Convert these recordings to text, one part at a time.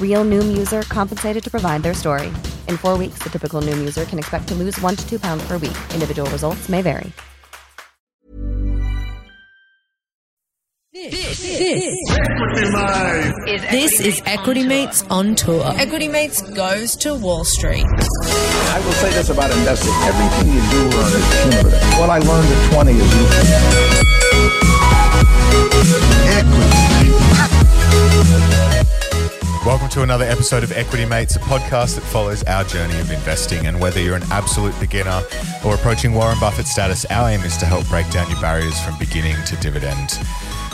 Real Noom user compensated to provide their story. In four weeks, the typical Noom user can expect to lose one to two pounds per week. Individual results may vary. This, is Equity Mates on tour. Equity Mates goes to Wall Street. I will say this about investing. Everything you do learn is cumulative. What I learned at 20 is useful. Welcome to another episode of Equity Mates, a podcast that follows our journey of investing. And whether you're an absolute beginner or approaching Warren Buffett status, our aim is to help break down your barriers from beginning to dividend.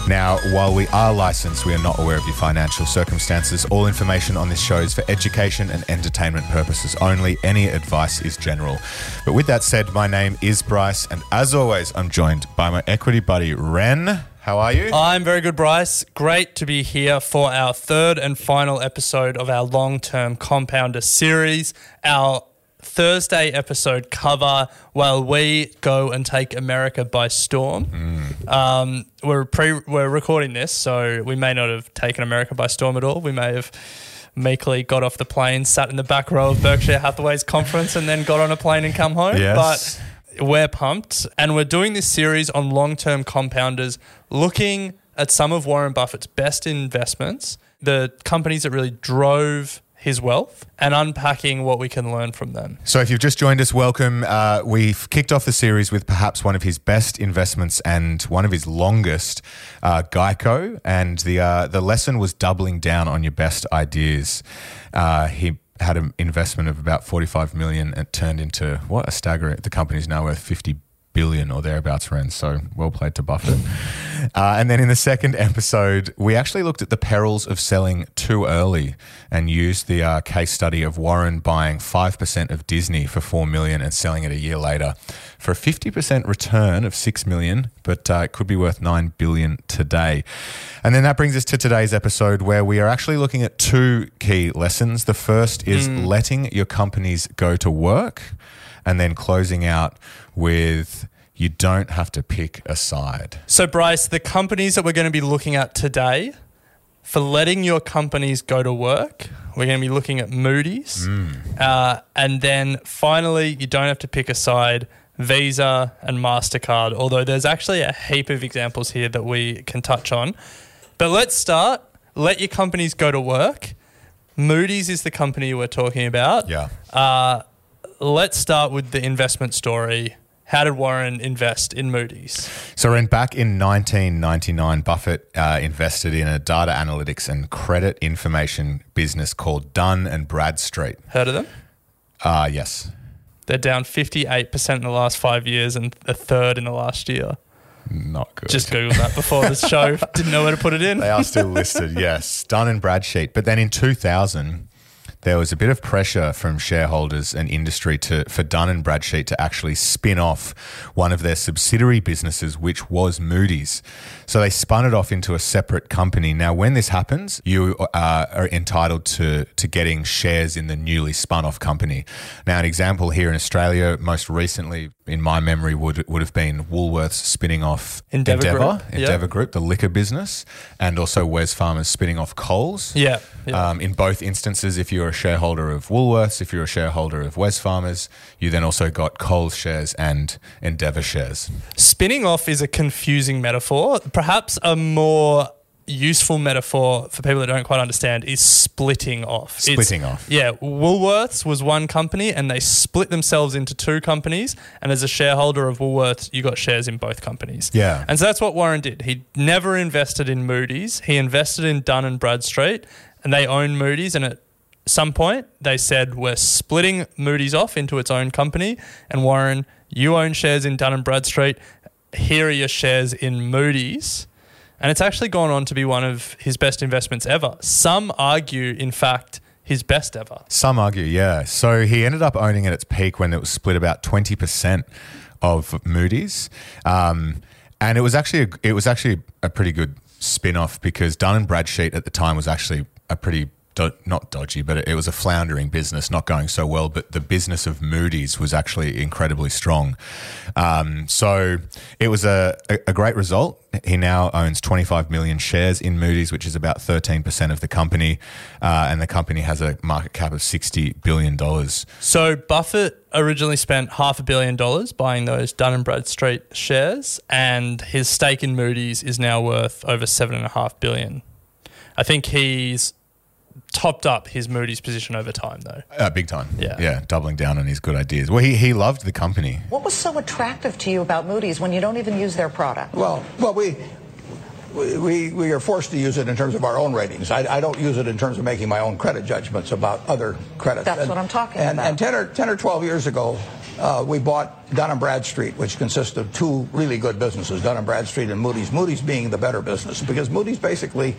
Now, while we are licensed, we are not aware of your financial circumstances. All information on this show is for education and entertainment purposes only. Any advice is general. But with that said, my name is Bryce, and as always, I'm joined by my equity buddy, Ren. How are you? I'm very good, Bryce. Great to be here for our third and final episode of our long term compounder series. Our Thursday episode cover while we go and take America by storm. Mm. Um, we're pre we're recording this, so we may not have taken America by storm at all. We may have meekly got off the plane, sat in the back row of Berkshire Hathaway's conference, and then got on a plane and come home. Yes. But we're pumped, and we're doing this series on long term compounders, looking at some of Warren Buffett's best investments, the companies that really drove his wealth and unpacking what we can learn from them. So, if you've just joined us, welcome. Uh, we've kicked off the series with perhaps one of his best investments and one of his longest, uh, Geico, and the uh, the lesson was doubling down on your best ideas. Uh, he had an investment of about 45 million and turned into what? A staggering the company's now worth 50 billion or thereabouts Ren. So well played to Buffett. Uh, and then in the second episode, we actually looked at the perils of selling too early and used the uh, case study of Warren buying 5% of Disney for 4 million and selling it a year later for a 50% return of 6 million, but uh, it could be worth 9 billion today. And then that brings us to today's episode where we are actually looking at two key lessons. The first is mm. letting your companies go to work and then closing out with you don't have to pick a side. So, Bryce, the companies that we're going to be looking at today for letting your companies go to work, we're going to be looking at Moody's. Mm. Uh, and then finally, you don't have to pick a side. Visa and MasterCard, although there's actually a heap of examples here that we can touch on. But let's start. Let your companies go to work. Moody's is the company we're talking about. Yeah. Uh, let's start with the investment story. How did Warren invest in Moody's? So, in back in 1999, Buffett uh, invested in a data analytics and credit information business called Dun and Bradstreet. Heard of them? Uh, yes. They're down 58% in the last five years and a third in the last year. Not good. Just Googled that before the show. Didn't know where to put it in. They are still listed, yes. Dun and Bradstreet. But then in 2000, there was a bit of pressure from shareholders and industry to for Dun and Bradstreet to actually spin off one of their subsidiary businesses, which was Moody's. So they spun it off into a separate company. Now, when this happens, you uh, are entitled to to getting shares in the newly spun off company. Now, an example here in Australia, most recently in my memory, would would have been Woolworths spinning off Endeavour, Endeavour, Group, Endeavour yeah. Group, the liquor business, and also Wesfarmers spinning off Coles. Yeah. Yeah. Um, in both instances, if you're a shareholder of Woolworths, if you're a shareholder of Wesfarmers, you then also got Coles shares and Endeavour shares. Spinning off is a confusing metaphor. Perhaps a more useful metaphor for people that don't quite understand is splitting off. It's- Splitting off. Yeah, Woolworths was one company and they split themselves into two companies. And as a shareholder of Woolworths, you got shares in both companies. Yeah. And so that's what Warren did. He never invested in Moody's. He invested in Dun and Bradstreet, and they own Moody's. And at some point, they said we're splitting Moody's off into its own company. And Warren, you own shares in Dun and Bradstreet. Here are your shares in Moody's. and it's actually gone on to be one of his best investments ever. Some argue, in fact, his best ever. Some argue, yeah. So he ended up owning at its peak when it was split about twenty percent of Moody's, um, and it was actually a, it was actually a pretty good spin off because Dun and Bradstreet at the time was actually a pretty do- not dodgy, but it, was a floundering business, not going so well. But the business of Moody's was actually incredibly strong. Um, so it was a, a, a great result. He now owns 25 million shares in Moody's, which is about 13% of the company. Uh, and the company has a market cap of $60 billion. So Buffett originally spent half a billion dollars buying those Dun and Bradstreet shares, and his stake in Moody's is now worth over 7.5 billion. I think he's topped up his Moody's position over time, though. Uh, big time. Yeah. Yeah. Doubling down on his good ideas. Well, he, he loved the company. What was so attractive to you about Moody's when you don't even use their product? Well, well, we. We, we are forced to use it in terms of our own ratings. I, I don't use it in terms of making my own credit judgments about other credits. That's what I'm talking and, about. And 10 or, 10 or 12 years ago, uh, we bought Dun & Bradstreet, which consists of two really good businesses, Dun & Bradstreet and Moody's. Moody's being the better business because Moody's basically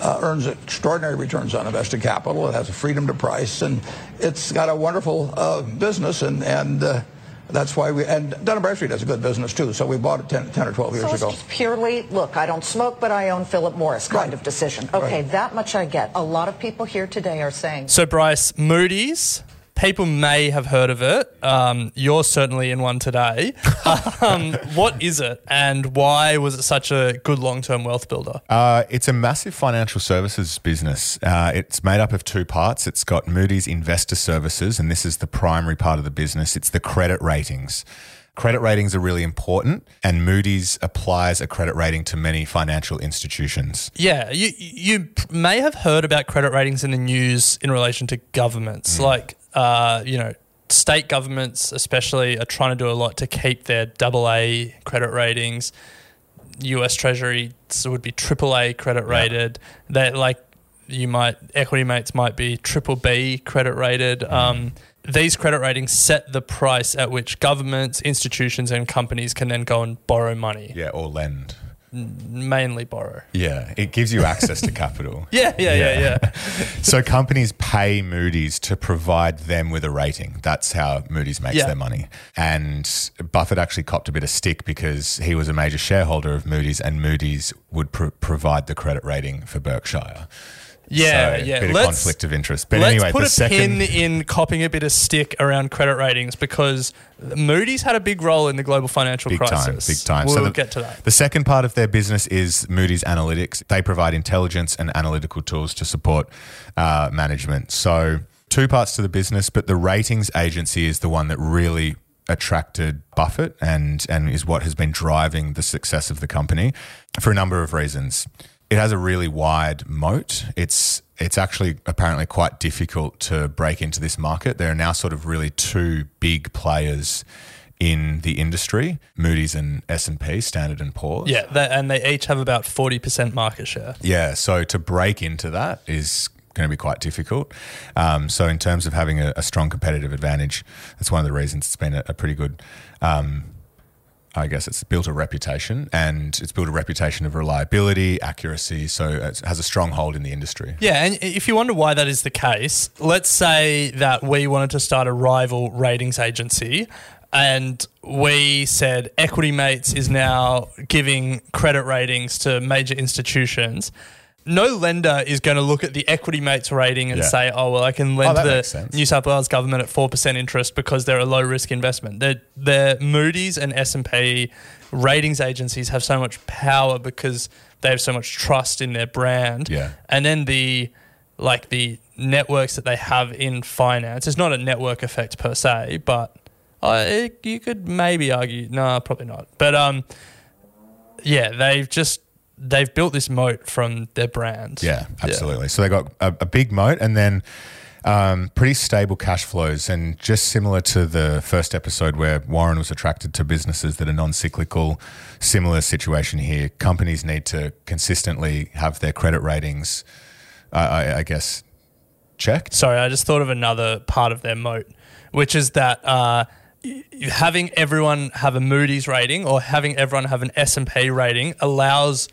uh, earns extraordinary returns on invested capital. It has a freedom to price, and it's got a wonderful uh, business, and and uh, that's why we and Dun & Bradstreet has a good business too. So we bought it 10, 10 or 12 years So it's ago. just purely, look, I don't smoke, but I own Philip Morris kind Right. of decision. Okay, Right. that much I get. A lot of people here today are saying, So, Bryce, Moody's, people may have heard of it. Um, you're certainly in one today. um, what is it, and why was it such a good long term wealth builder? Uh, it's a massive financial services business. Uh, it's made up of two parts. It's got Moody's Investor Services, and this is the primary part of the business. It's the credit ratings. Credit ratings are really important, and Moody's applies a credit rating to many financial institutions. Yeah, you you may have heard about credit ratings in the news in relation to governments, like uh, you know, state governments especially are trying to do a lot to keep their double A credit ratings. U.S. Treasury would be triple A credit rated. That like you might equity mates might be triple B credit rated. Um, these credit ratings set the price at which governments, institutions, and companies can then go and borrow money. Yeah, or lend. Mainly borrow. Yeah, it gives you access to capital. Yeah, yeah, yeah, yeah. So companies pay Moody's to provide them with a rating. That's how Moody's makes Yeah. their money. And Buffett actually copped a bit of stick because he was a major shareholder of Moody's, and Moody's would pr- provide the credit rating for Berkshire. Yeah, So, yeah. Bit of Let's- conflict of interest. But Let's anyway, put the a second. pin in copying a bit of stick around credit ratings because Moody's had a big role in the global financial crisis. Big time, big time. We'll the, get to that. The second part of their business is Moody's Analytics. They provide intelligence and analytical tools to support uh, management. So, two parts to the business, but the ratings agency is the one that really attracted Buffett and and is what has been driving the success of the company for a number of reasons. It has a really wide moat. It's it's actually apparently quite difficult to break into this market. There are now sort of really two big players in the industry, Moody's and S&P, Standard and Poor's. Yeah, they, and they each have about 40% market share. Yeah, so to break into that is going to be quite difficult. Um, so in terms of having a, a strong competitive advantage, that's one of the reasons it's been a, a pretty good. Um, I guess it's built a reputation and it's built a reputation of reliability, accuracy. So it has a strong hold in the industry. Yeah, and if you wonder why that is the case, let's say that we wanted to start a rival ratings agency and we said Equity Mates is now giving credit ratings to major institutions. No lender is going to look at the Equity Mates rating and Yeah. say, "Oh, well, I can lend makes the. New South Wales government at four percent interest because they're a low risk investment." They're, they're Moody's and S and P ratings agencies have so much power because they have so much trust in their brand. Yeah. And then the like the networks that they have in finance. It's not a network effect per se, but uh, it, you could maybe argue. No, probably not. But um, yeah, they've just they've built this moat from their brand. Yeah, absolutely. So they got a, a big moat and then um, pretty stable cash flows. And just similar to the first episode where Warren was attracted to businesses that are non cyclical, similar situation here. Companies need to consistently have their credit ratings, uh, I, I guess, checked. Sorry, I just thought of another part of their moat, which is that uh, having everyone have a Moody's rating or having everyone have an S and P rating allows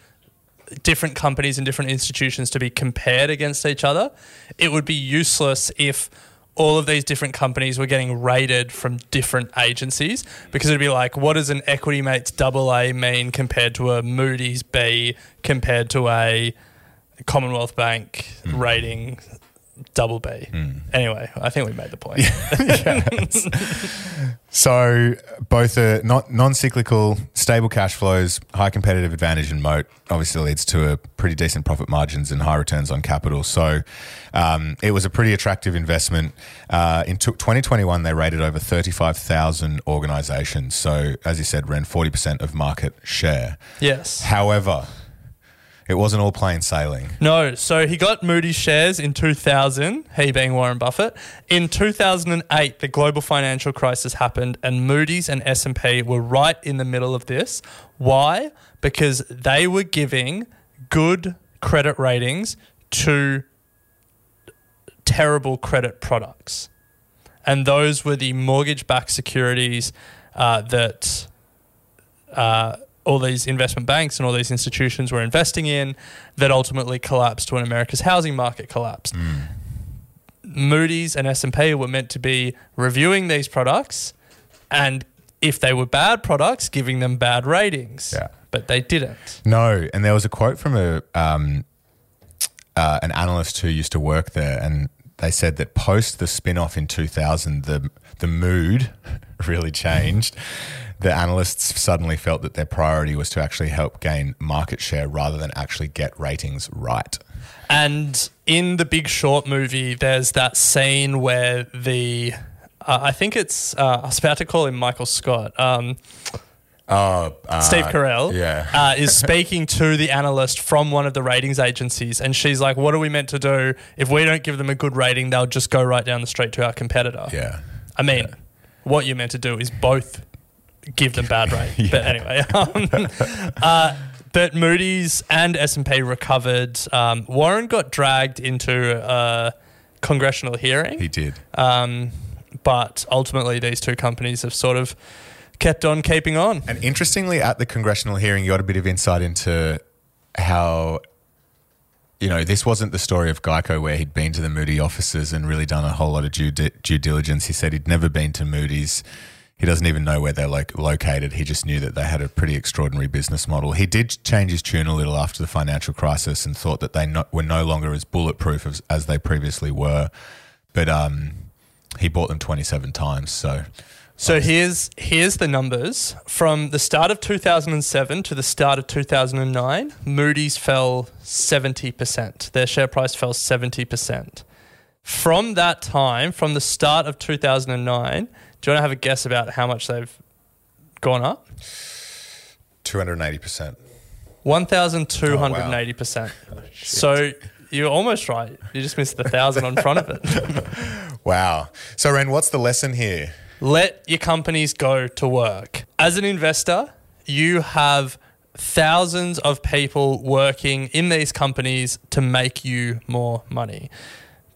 different companies and different institutions to be compared against each other. It would be useless if all of these different companies were getting rated from different agencies because it'd be like, what does an Equity Mates double A mean compared to a Moody's B compared to a Commonwealth Bank hmm. rating double B? Anyway, I think we made the point. So both a not non-cyclical, stable cash flows, high competitive advantage and moat obviously leads to a pretty decent profit margins and high returns on capital. So um, it was a pretty attractive investment. Uh, in t- 2021, they rated over 35,000 organizations. So as you said, Ren, 40% of market share. yes. However, it wasn't all plain sailing. No, so he got Moody's shares in 2000, he being Warren Buffett. In 2008, the global financial crisis happened and Moody's and S&P were right in the middle of this. Why? Because they were giving good credit ratings to terrible credit products. And those were the mortgage-backed securities uh, that uh, all these investment banks and all these institutions were investing in that ultimately collapsed when America's housing market collapsed. Moody's and S&P were meant to be reviewing these products and if they were bad products giving them bad ratings. Yeah. But they didn't. No, and there was a quote from a um, uh, an analyst who used to work there, and they said that post the spin off in 2000, the the mood really changed. The analysts suddenly felt that their priority was to actually help gain market share rather than actually get ratings right. And in the Big Short movie, there's that scene where the uh, I think it's uh, I was about to call him Michael Scott. Um, Oh, uh, Steve Carell yeah. uh, is speaking to the analyst from one of the ratings agencies, and she's like, "What are we meant to do if we don't give them a good rating? They'll just go right down the street to our competitor." yeah. I mean, what you're meant to do is both give them bad rate. But anyway, um, uh, but Moody's and S and P recovered. Um, Warren got dragged into a congressional hearing. He did. Um, but ultimately, these two companies have sort of kept on keeping on. And interestingly, at the congressional hearing, you got a bit of insight into how, you know, this wasn't the story of Geico where he'd been to the Moody offices and really done a whole lot of due, di- due diligence. He said he'd never been to Moody's. He doesn't even know where they're lo- located. He just knew that they had a pretty extraordinary business model. He did change his tune a little after the financial crisis and thought that they no- were no longer as bulletproof as, as they previously were. But um, he bought them 27 times. So So here's here's the numbers from the start of 2007 to the start of 2009. Moody's fell 70%. Their share price fell 70%. From that time, from the start of 2009, do you want to have a guess about how much they've gone up? 280%. 1,280%. so you're almost right. You just missed the thousand on front of it. Wow. So, Ren, what's the lesson here? let your companies go to work. As an investor, you have thousands of people working in these companies to make you more money.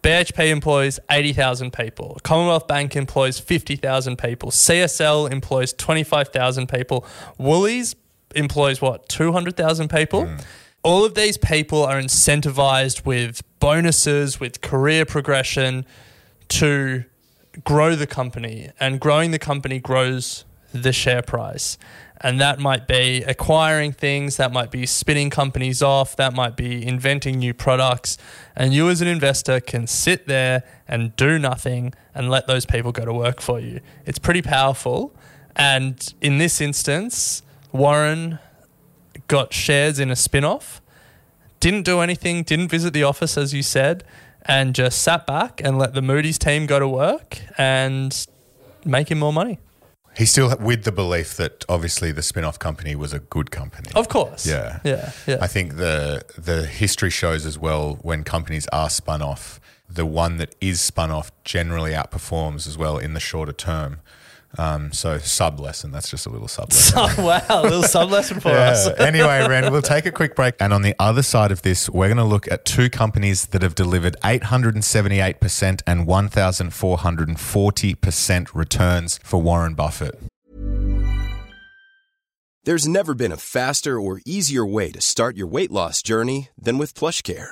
BHP employs 80,000 people. Commonwealth Bank employs 50,000 people. CSL employs 25,000 people. Woolies employs what, 200,000 people? Mm. All of these people are incentivized with bonuses, with career progression to grow the company, and growing the company grows the share price. And that might be acquiring things, that might be spinning companies off, that might be inventing new products. And you, as an investor, can sit there and do nothing and let those people go to work for you. It's pretty powerful. And in this instance, Warren got shares in a spin off, didn't do anything, didn't visit the office, as you said, and just sat back and let the Moody's team go to work and make him more money. He's still with the belief that obviously the spin-off company was a good company. Of course. Yeah. Yeah. Yeah. I think the the history shows as well when companies are spun off, the one that is spun off generally outperforms as well in the shorter term. Um, so sub lesson, that's just a little sub lesson. oh, wow. A little sub lesson for us. Anyway, Ren, we'll take a quick break. And on the other side of this, we're going to look at two companies that have delivered 878% and 1,440% returns for Warren Buffett. There's never been a faster or easier way to start your weight loss journey than with PlushCare.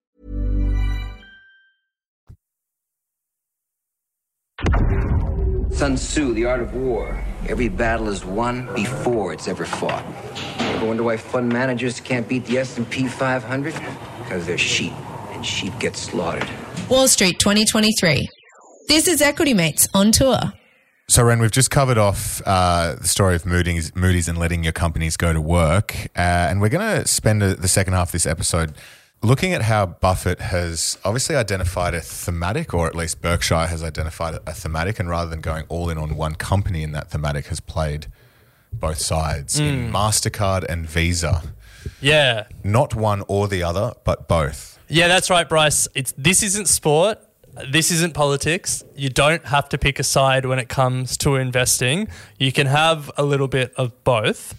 Sun Tzu, The Art of War. Every battle is won before it's ever fought. Ever wonder why fund managers can't beat the S&P 500? Because they're sheep, and sheep get slaughtered. Wall Street 2023. This is Equity Mates on tour. So, Ren, we've just covered off uh, the story of Moody's, Moody's and letting your companies go to work. Uh, and we're going to spend a, the second half of this episode looking at how Buffett has obviously identified a thematic, or at least Berkshire has identified a thematic. And rather than going all in on one company in that thematic, has played both sides in mm. MasterCard and Visa. Yeah. Not one or the other, but both. Yeah, that's right, Bryce. It's this isn't sport. This isn't politics. You don't have to pick a side when it comes to investing. You can have a little bit of both,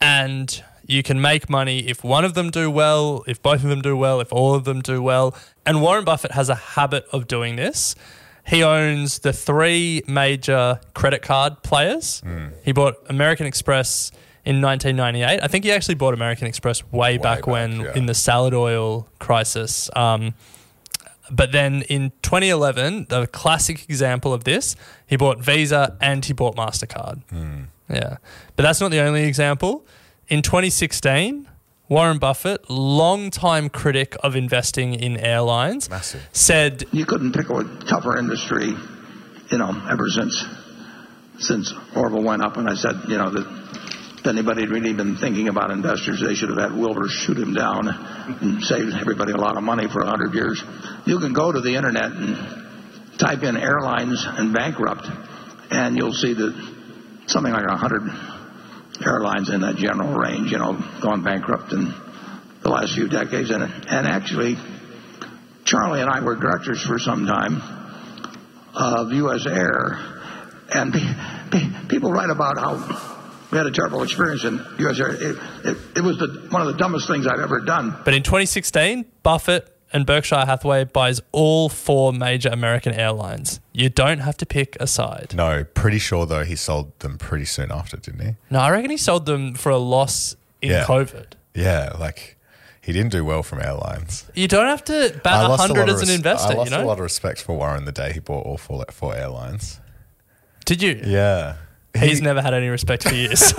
and you can make money if one of them do well, if both of them do well, if all of them do well. And Warren Buffett has a habit of doing this. He owns the three major credit card players. He bought American Express in 1998. I think he actually bought American Express way, back, back, when yeah. in the salad oil crisis. Um, but then in 2011, the classic example of this, he bought Visa and he bought MasterCard. Yeah. But that's not the only example. In 2016, Warren Buffett, longtime critic of investing in airlines, Massive. said You couldn't pick a tougher industry, you know, ever since since Orville went up. And I said, you know, that if anybody had really been thinking about investors, they should have had Wilbur shoot him down and saved everybody a lot of money for hundred years. You can go to the internet and type in airlines and bankrupt, and you'll see that something like hundred airlines in that general range, you know, gone bankrupt in the last few decades. And, and actually, Charlie and I were directors for some time of U.S. Air, and pe- pe- people write about how we had a terrible experience in U.S. Air. It, it, it was the, one of the dumbest things I've ever done. But in 2016, Buffett and Berkshire Hathaway buys all four major American airlines. You don't have to pick a side. No, pretty sure though he sold them pretty soon after, didn't he? No, I reckon he sold them for a loss in Yeah. COVID. Yeah, like he didn't do well from airlines. You don't have to bat lost a 100 lot of as an res- investor, I lost you know? a lot of respect for Warren the day he bought all four, four airlines. Did you? Yeah. He's He- never had any respect for you. So.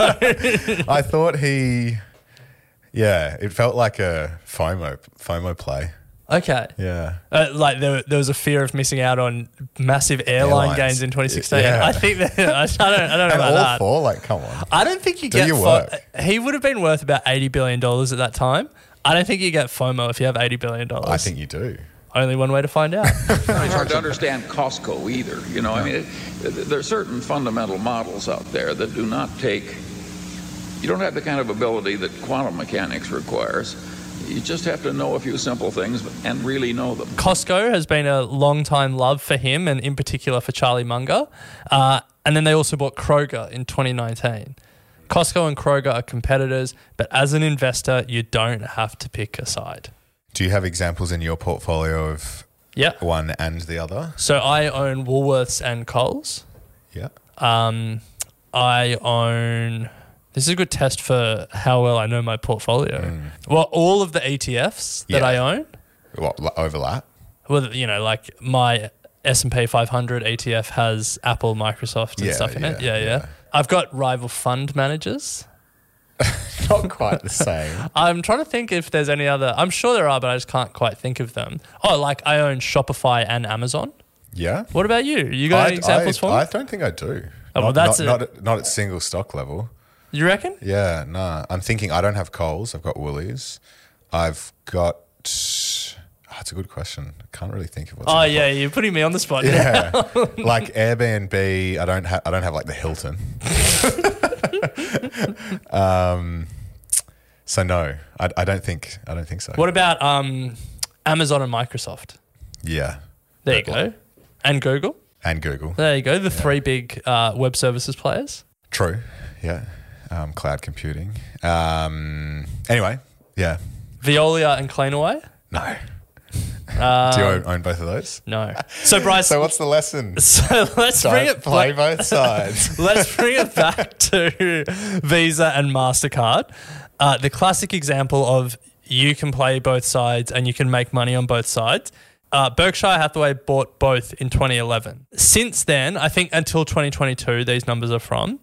I thought he, yeah, it felt like a FOMO FOMO play. Okay. Yeah, Uh, like there, there was a fear of missing out on massive airline Airlines. gains in 2016. Yeah. I think that I don't, I don't know and about all that. four, like, come on. I don't think you Do get your fo- work. He would have been worth about eighty billion dollars at that time. I don't think you get FOMO if you have eighty billion dollars. I think you do. only one way to find out. It's hard to understand Costco either. You know, I mean, it, there are certain fundamental models out there that do not take. You don't have the kind of ability that quantum mechanics requires. You just have to know a few simple things and really know them. Costco has been a long time love for him, and in particular for Charlie Munger. Uh, and then they also bought Kroger in 2019. Costco and Kroger are competitors, but as an investor, you don't have to pick a side. Do you have examples in your portfolio of Yeah. one and the other? So I own Woolworths and Coles. Yeah. Um, I own. This is a good test for how well I know my portfolio. Well, all of the ETFs that Mm. Yeah. I own. What overlap? Well, you know, like my S and P 500 ETF has Apple, Microsoft, and Yeah, stuff in it. yeah, Yeah, yeah, yeah. I've got rival fund managers. Not quite the same. I'm trying to think if there's any other. I'm sure there are, but I just can't quite think of them. Oh, like I own Shopify and Amazon. Yeah. What about you? You got any I, examples I, for me? I don't think I do. Oh, well, not, that's not, a- not, at, not at single stock level. You reckon? Yeah, nah. I'm thinking I don't have Coles. I've got Woolies. I've got. Oh, that's a good question. I can't really think of what's. Oh yeah, you're putting me on the spot. Yeah, like Airbnb. I don't have. I don't have like the Hilton. um, so no, I, I don't think. I don't think so. What about um, Amazon and Microsoft. Yeah. There you go. And Google. And Google. There you go. The three big uh, web services players. True. Yeah. Um, cloud computing. Um, anyway, yeah. Veolia and Cleanaway. No. Uh, Do you own, own both of those? No. So Bryce. So what's the lesson? So let's Don't bring it play both sides. let's bring it back to Visa and Mastercard. Uh, the classic example of you can play both sides and you can make money on both sides. Uh, Berkshire Hathaway bought both in 2011. Since then, I think until 2022, these numbers are from,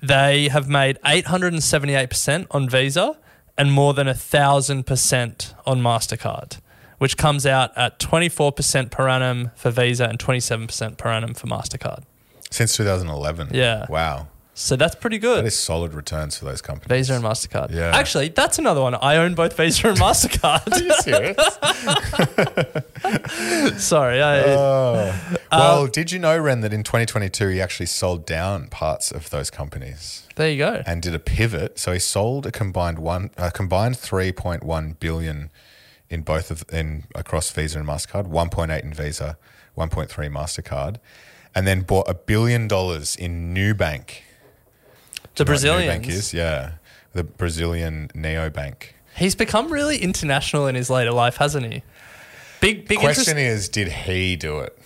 they have made 878% on Visa and more than 1,000% on MasterCard, which comes out at 24% per annum for Visa and 27% per annum for MasterCard. Since 2011. Yeah. Wow. So that's pretty good. That is solid returns for those companies. Visa and MasterCard. Yeah. Actually, that's another one. I own both Visa and MasterCard. Are you serious? Sorry. I, Oh. Uh, well, did you know, Ren, that in 2022 he actually sold down parts of those companies there you go. and did a pivot? So he sold a combined one, a combined 3.1 billion in both of in across Visa and Mastercard, 1.8 in Visa, 1.3 Mastercard, and then bought a billion dollars in Nubank. The Do you know what Nubank Brazilians. is yeah, the Brazilian neobank. He's become really international in his later life, hasn't he? Big, big Question interest. is, did he do it?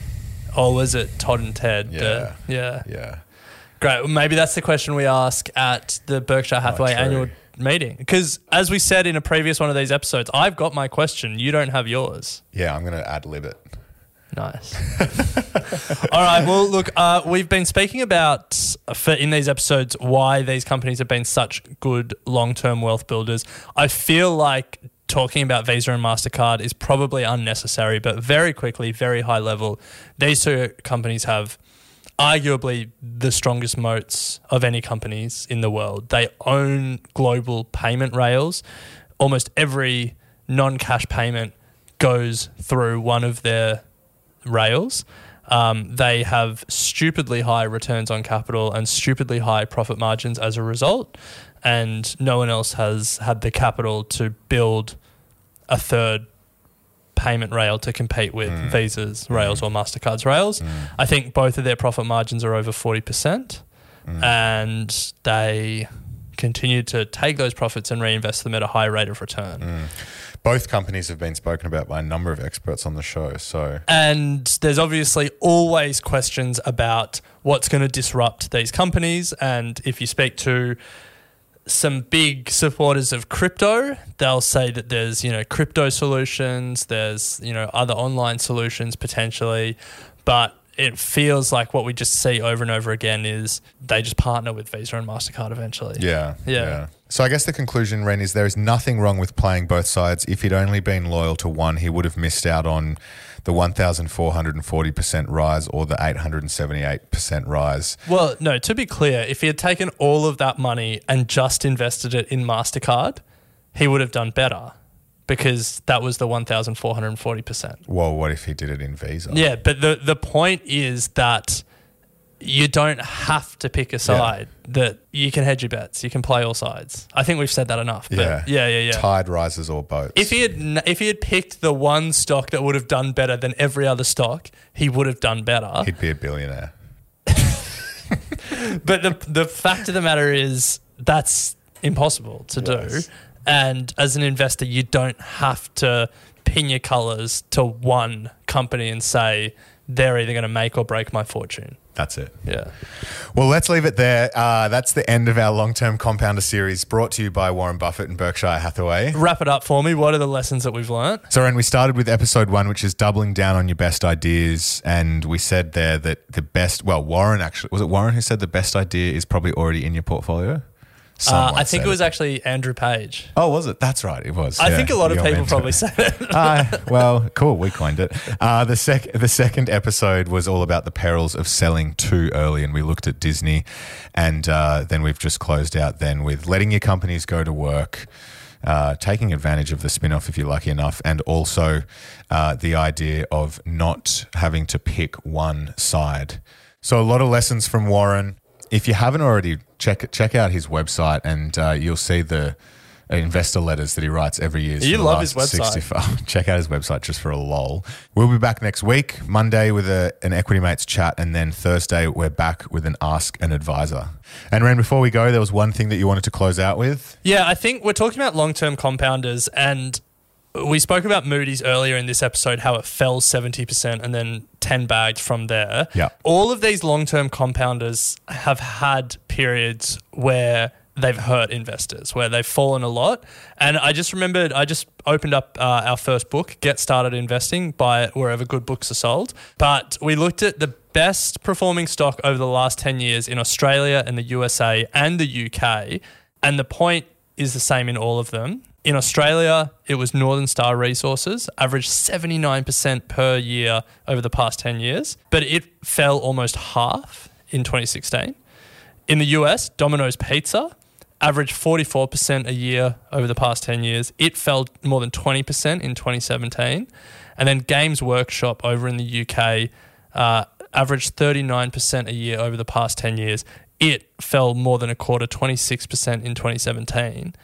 Or was it Todd and Ted? Yeah. Uh, yeah. Yeah. Great. Well, maybe that's the question we ask at the Berkshire Hathaway Oh, annual meeting. Because as we said in a previous one of these episodes, I've got my question. You don't have yours. Yeah, I'm going to ad lib it. Nice. All right. Well, look, uh, we've been speaking about for in these episodes why these companies have been such good long-term wealth builders. I feel like talking about Visa and Mastercard is probably unnecessary, but very quickly, very high level, these two companies have arguably the strongest moats of any companies in the world. They own global payment rails. Almost every non-cash payment goes through one of their rails. Um, they have stupidly high returns on capital and stupidly high profit margins as a result. And no one else has had the capital to build a third payment rail to compete with hmm. Visa's hmm. rails or MasterCard's rails. Hmm. I think both of their profit margins are over 40%. And they continue to take those profits and reinvest them at a high rate of return. Both companies have been spoken about by a number of experts on the show. So And there's obviously always questions about what's going to disrupt these companies. And if you speak to some big supporters of crypto, they'll say that there's, you know, crypto solutions, there's, you know, other online solutions potentially. But it feels like what we just see over and over again is they just partner with Visa and MasterCard eventually. yeah, Yeah. So I guess the conclusion, Ren, is there is nothing wrong with playing both sides. If he'd only been loyal to one, he would have missed out on the 1,440% rise or the 878% rise. Well, no, to be clear, if he had taken all of that money and just invested it in MasterCard, he would have done better because that was the 1,440%. Well, what if he did it in Visa? Yeah, but the, the point is that you don't have to pick a side, that you can hedge your bets, you can play all sides. I think we've said that enough. But Yeah. yeah, yeah, yeah. Tide rises all boats. If he had if he had picked the one stock that would have done better than every other stock, he would have done better. He'd be a billionaire. But the the fact of the matter is that's impossible to do. And as an investor, you don't have to pin your colors to one company and say they're either going to make or break my fortune. That's it. Yeah. Well, let's leave it there. Uh, that's the end of our long term compounder series brought to you by Warren Buffett and Berkshire Hathaway. Wrap it up for me. What are the lessons that we've learned? So, and we started with episode one, which is doubling down on your best ideas. And we said there that the best, well, Warren actually, was it Warren who said the best idea is probably already in your portfolio? Uh, I think it was actually Andrew Page. Oh, was it? That's right. It was. I Yeah, think a lot of people probably said it. uh, well, cool. We coined it. Uh, the sec- the second episode was all about the perils of selling too early, and we looked at Disney, and uh, then we've just closed out then with letting your companies go to work. Uh, taking advantage of the spin off if you're lucky enough, and also uh, the idea of not having to pick one side. So, a lot of lessons from Warren. If you haven't already, check check out his website, and uh, you'll see the investor letters that he writes every year. You love his website. 65 Check out his website just for a lol. We'll be back next week, Monday with a, an Equity Mates chat, and then Thursday we're back with an Ask an Advisor. And Ren, before we go, there was one thing that you wanted to close out with. Yeah, I think we're talking about long term compounders, and we spoke about Moody's earlier in this episode, how it fell 70% and then 10 bagged from there. Yeah. All of these long term compounders have had periods where they've hurt investors, where they've fallen a lot. And I just remembered, I just opened up uh, our first book, Get Started Investing, buy it wherever good books are sold. But we looked at the best performing stock over the last 10 years in Australia and the USA and the UK. And the point is the same in all of them. In Australia, it was Northern Star Resources, averaged 79% per year over the past 10 years, but it fell almost half in 2016. In the US, Domino's Pizza averaged 44% a year over the past 10 years. It fell more than 20% in 2017. And then Games Workshop over in the UK uh, averaged 39% a year over the past 10 years. It fell more than a quarter, 26% in 2017.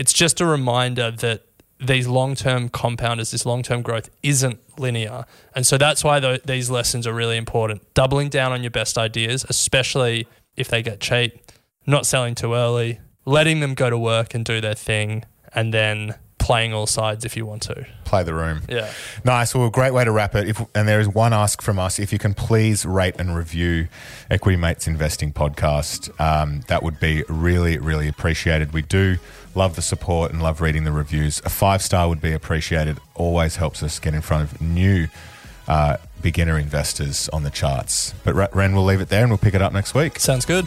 It's just a reminder that these long term compounders, this long term growth isn't linear. And so that's why th- these lessons are really important. Doubling down on your best ideas, especially if they get cheap, not selling too early, letting them go to work and do their thing, and then playing all sides if you want to. Play the room. Yeah. Nice. Well, great way to wrap it. If, and there is one ask from us. If you can please rate and review Equity Mates Investing Podcast, um, that would be really, really appreciated. We do love the support and love reading the reviews. A five star would be appreciated. Always helps us get in front of new uh, beginner investors on the charts. But Ren, we'll leave it there and we'll pick it up next week. Sounds good.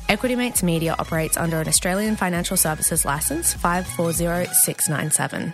Equity Mates Media operates under an Australian Financial Services Licence 540697.